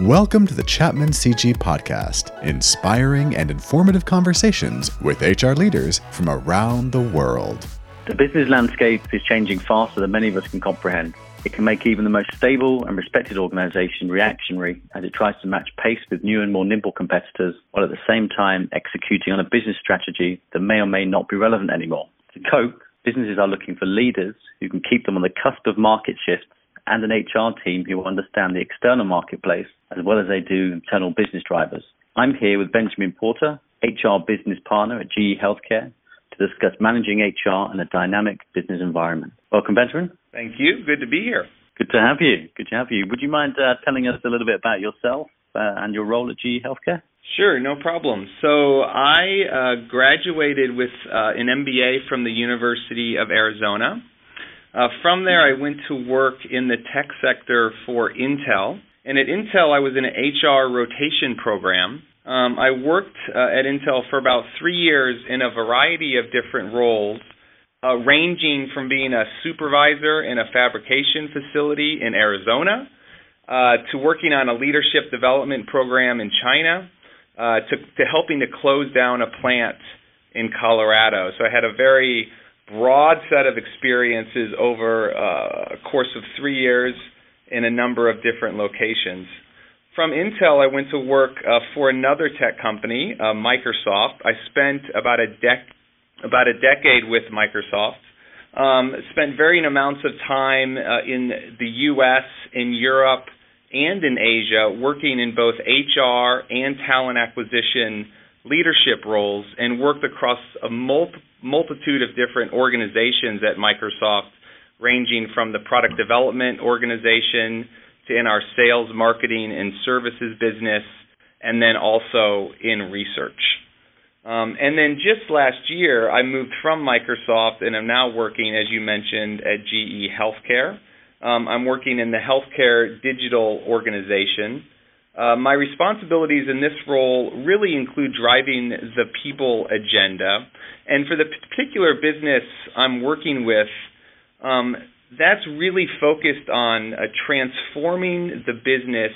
Welcome to the Chapman CG Podcast, inspiring and informative conversations with HR leaders from around the world. The business landscape is changing faster than many of us can comprehend. It can make even the most stable and respected organization reactionary as it tries to match pace with new and more nimble competitors while at the same time executing on a business strategy that may or may not be relevant anymore. To cope, businesses are looking for leaders who can keep them on the cusp of market shifts and an HR team who understand the external marketplace as well as they do internal business drivers. I'm here with Benjamin Porter, HR business partner at GE Healthcare, to discuss managing HR in a dynamic business environment. Welcome, Benjamin. Thank you. Good to be here. Good to have you. Good to have you. Would you mind uh, telling us a little bit about yourself uh, and your role at GE Healthcare? Sure, no problem. So I uh, graduated with uh, an MBA from the University of Arizona. Uh, from there, I went to work in the tech sector for Intel. And at Intel, I was in an HR rotation program. Um, I worked uh, at Intel for about three years in a variety of different roles, uh, ranging from being a supervisor in a fabrication facility in Arizona uh, to working on a leadership development program in China uh, to, to helping to close down a plant in Colorado. So I had a very broad set of experiences over uh, a course of three years in a number of different locations. From Intel, I went to work uh, for another tech company, uh, Microsoft. I spent about a dec about a decade with Microsoft. Um, spent varying amounts of time uh, in the U.S., in Europe, and in Asia, working in both HR and talent acquisition leadership roles, and worked across a multi- multitude of different organizations at Microsoft, ranging from the product development organization to in our sales, marketing, and services business, and then also in research. Um, and then just last year, I moved from Microsoft and I'm now working, as you mentioned, at GE Healthcare. Um, I'm working in the healthcare digital organization. Uh, my responsibilities in this role really include driving the people agenda. And for the particular business I'm working with, um, that's really focused on uh, transforming the business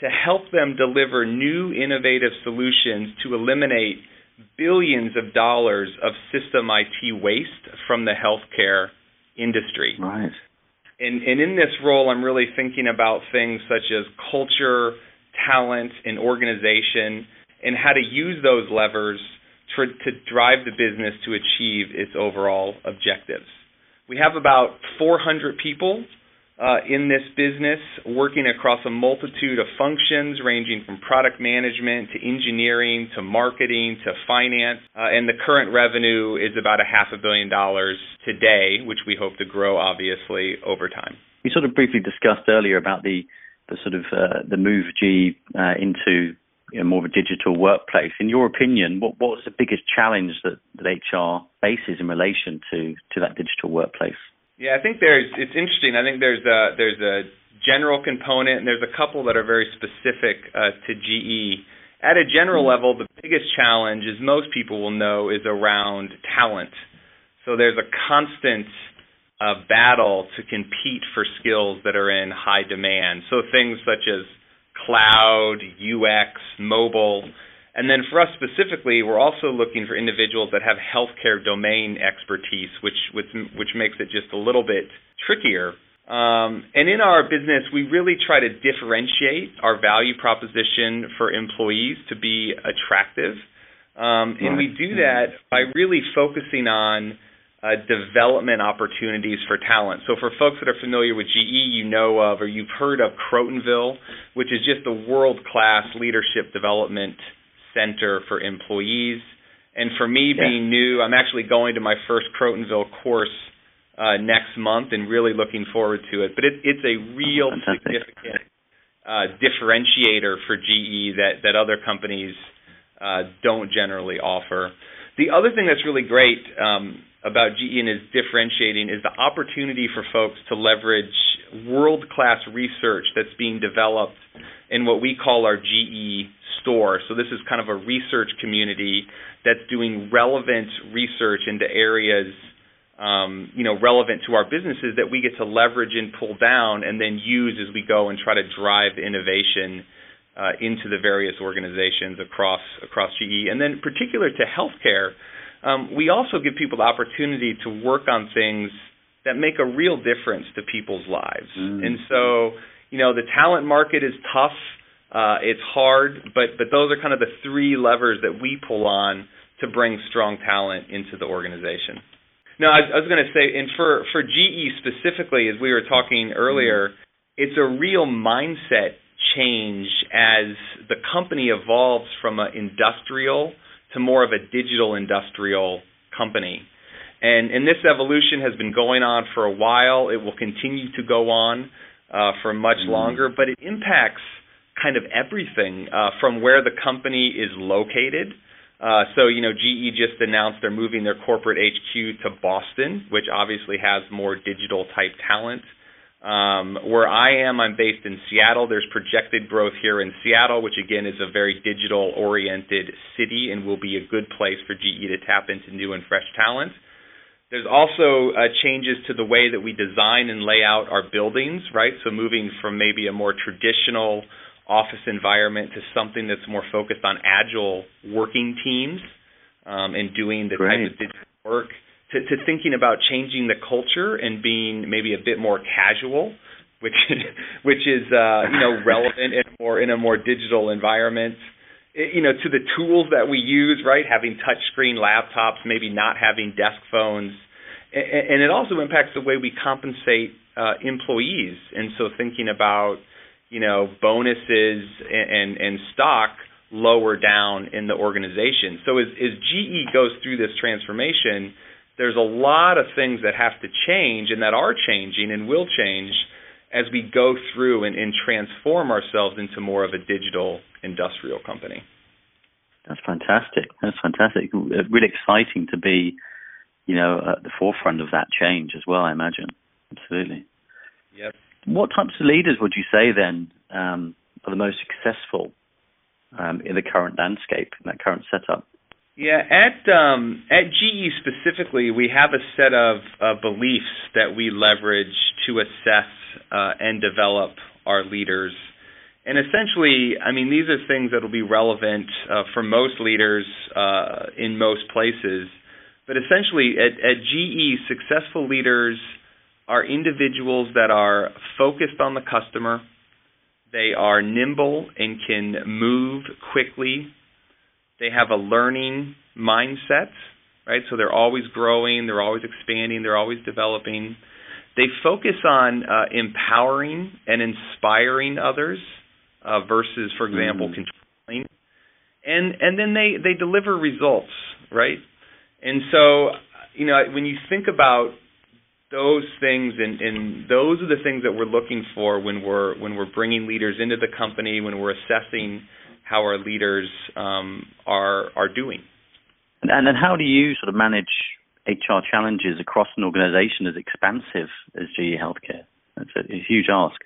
to help them deliver new innovative solutions to eliminate billions of dollars of system IT waste from the healthcare industry. Right. And, and in this role, I'm really thinking about things such as culture, talent, and organization, and how to use those levers to, to drive the business to achieve its overall objectives. We have about 400 people uh, in this business working across a multitude of functions ranging from product management to engineering to marketing to finance. Uh, and the current revenue is about a half a billion dollars today, which we hope to grow obviously over time. You sort of briefly discussed earlier about the the sort of uh, the move G uh, into you know, more of a digital workplace. In your opinion, what what was the biggest challenge that, that HR faces in relation to to that digital workplace? Yeah, I think there's it's interesting. I think there's a there's a general component and there's a couple that are very specific uh, to GE. At a general mm-hmm. level, the biggest challenge, as most people will know, is around talent. So there's a constant uh, battle to compete for skills that are in high demand. So things such as cloud, UX, mobile. And then for us specifically, we're also looking for individuals that have healthcare domain expertise, which which, which makes it just a little bit trickier. Um, and in our business, we really try to differentiate our value proposition for employees to be attractive. Um, and we do that by really focusing on uh, development opportunities for talent. So for folks that are familiar with GE, you know of or you've heard of Crotonville, which is just a world-class leadership development center for employees. And for me, yeah. being new, I'm actually going to my first Crotonville course uh, next month and really looking forward to it. But it, it's a real significant uh, differentiator for GE that that other companies uh, don't generally offer. The other thing that's really great um, about GE and is differentiating is the opportunity for folks to leverage world class research that's being developed in what we call our GE store. So this is kind of a research community that's doing relevant research into areas um, you know relevant to our businesses that we get to leverage and pull down and then use as we go and try to drive innovation uh, into the various organizations across across GE, and then particular to healthcare, um, we also give people the opportunity to work on things that make a real difference to people's lives. Mm. And so, you know, the talent market is tough. Uh, it's hard, but but those are kind of the three levers that we pull on to bring strong talent into the organization. No, I, I was going to say, and for for GE specifically, as we were talking earlier, it's a real mindset change as the company evolves from an industrial to more of a digital industrial company. And, and this evolution has been going on for a while. It will continue to go on uh, for much mm. longer, but it impacts kind of everything uh, from where the company is located. Uh, so, you know, GE just announced they're moving their corporate HQ to Boston, which obviously has more digital type talent. Um, where I am, I'm based in Seattle. There's projected growth here in Seattle, which again is a very digital oriented city and will be a good place for GE to tap into new and fresh talent. There's also uh, changes to the way that we design and lay out our buildings, right? So moving from maybe a more traditional office environment to something that's more focused on agile working teams um, and doing the Great. type of digital work to, to thinking about changing the culture and being maybe a bit more casual, which which is uh, you know relevant and more in a more digital environment. It, you know, to the tools that we use, right? Having touchscreen laptops, maybe not having desk phones, and, and it also impacts the way we compensate uh, employees. And so, thinking about you know bonuses and, and, and stock lower down in the organization. So as, as GE goes through this transformation, there's a lot of things that have to change and that are changing and will change as we go through and, and transform ourselves into more of a digital industrial company. That's fantastic. That's fantastic. Really exciting to be, you know, at the forefront of that change as well. I imagine. Absolutely. Yep. What types of leaders would you say then um, are the most successful um, in the current landscape, in that current setup? Yeah, at um, at GE specifically, we have a set of uh, beliefs that we leverage to assess uh, and develop our leaders. And essentially, I mean, these are things that will be relevant uh, for most leaders uh, in most places. But essentially, at, at GE, successful leaders are individuals that are focused on the customer. They are nimble and can move quickly they have a learning mindset, right? So they're always growing, they're always expanding, they're always developing. They focus on uh, empowering and inspiring others uh, versus, for example, mm. controlling. And and then they they deliver results, right? And so, you know, when you think about those things and, and those are the things that we're looking for when we're when we're bringing leaders into the company when we're assessing how our leaders um, are are doing. And then how do you sort of manage HR challenges across an organization as expansive as GE Healthcare? That's a, a huge ask.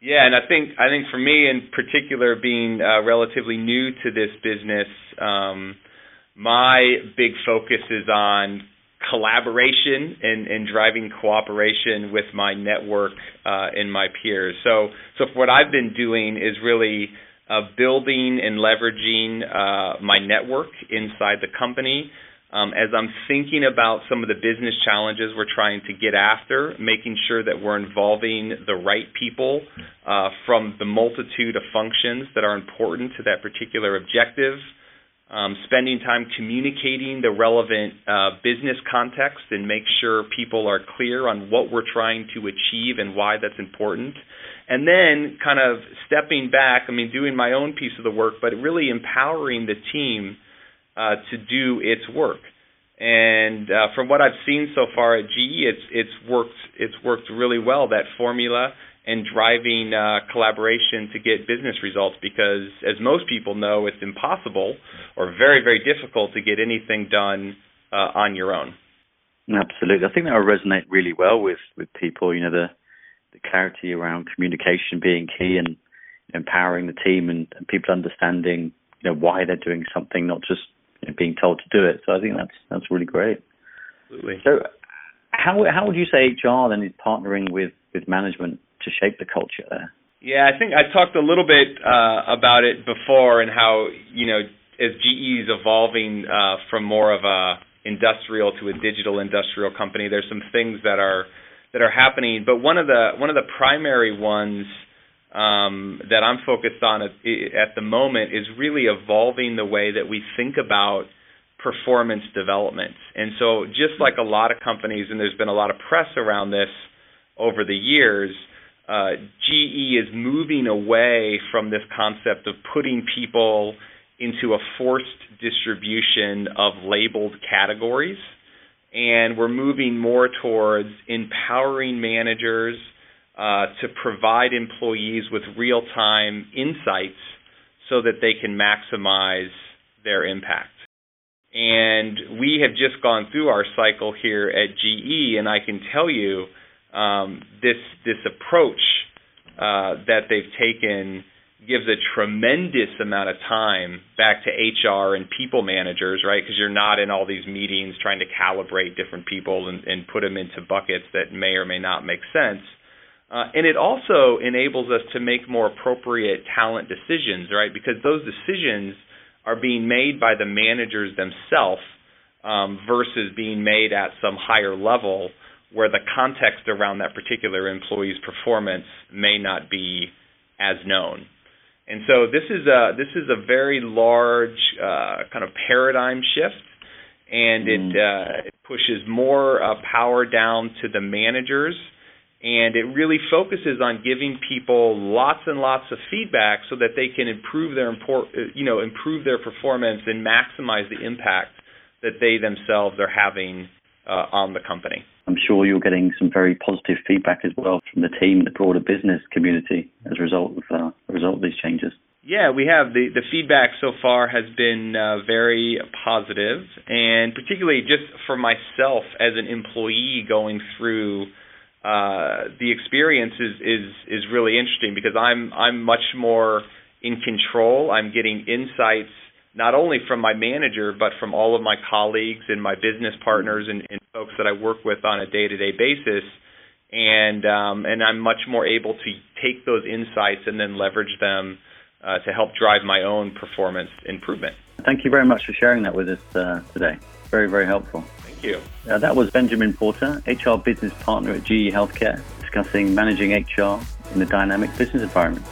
Yeah, and I think I think for me in particular, being uh, relatively new to this business, um, my big focus is on collaboration and, and driving cooperation with my network uh, and my peers. So, so what I've been doing is really uh, building and leveraging uh, my network inside the company. Um, as I'm thinking about some of the business challenges we're trying to get after, making sure that we're involving the right people uh, from the multitude of functions that are important to that particular objective, um, spending time communicating the relevant uh, business context and make sure people are clear on what we're trying to achieve and why that's important and then kind of stepping back, I mean, doing my own piece of the work, but really empowering the team uh, to do its work. And uh, from what I've seen so far at GE, it's it's worked it's worked really well that formula and driving uh, collaboration to get business results because, as most people know, it's impossible or very very difficult to get anything done uh, on your own. Absolutely, I think that will resonate really well with with people. You know, the the clarity around communication being key and empowering the team and, and people understanding you know why they're doing something, not just you know, being told to do it. So I think that's that's really great. Absolutely. So how how would you say HR then is partnering with with management to shape the culture there? Yeah, I think I talked a little bit uh, about it before and how you know as GE is evolving uh, from more of a industrial to a digital industrial company, there's some things that are that are happening. But one of the one of the primary ones um, that I'm focused on at, at the moment is really evolving the way that we think about performance development. And so, just like a lot of companies, and there's been a lot of press around this over the years, uh, GE is moving away from this concept of putting people into a forced distribution of labeled categories. And we're moving more towards empowering managers uh, to provide employees with real time insights so that they can maximize their impact. And we have just gone through our cycle here at GE, and I can tell you um, this this approach uh, that they've taken gives a tremendous amount of time back to HR and people managers, right? Because you're not in all these meetings trying to calibrate different people and, and put them into buckets that may or may not make sense. Uh, and it also enables us to make more appropriate talent decisions, right? Because those decisions are being made by the managers themselves um, versus being made at some higher level where the context around that particular employee's performance may not be as known. And so this is a this is a very large uh, kind of paradigm shift, and mm. it, uh, it pushes more uh, power down to the managers, and it really focuses on giving people lots and lots of feedback so that they can improve their import, uh, you know improve their performance and maximize the impact that they themselves are having uh, on the company. I'm sure you're getting some very positive feedback as well from the team, the broader business community, as a result of uh, a result of these changes. Yeah, we have the the feedback so far has been uh, very positive, and particularly just for myself as an employee going through uh, the experience is is is really interesting because I'm I'm much more in control. I'm getting insights not only from my manager but from all of my colleagues and my business partners and, and folks that I work with on a day-to-day basis and um, and I'm much more able to take those insights and then leverage them uh, to help drive my own performance improvement. Thank you very much for sharing that with us uh, today. Very very helpful. Thank you. Uh, that was Benjamin Porter, HR business partner at GE Healthcare, discussing managing HR in a dynamic business environment.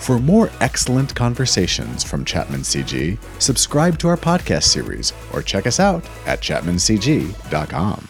For more excellent conversations from Chapman CG, subscribe to our podcast series or check us out at chapmancg.com.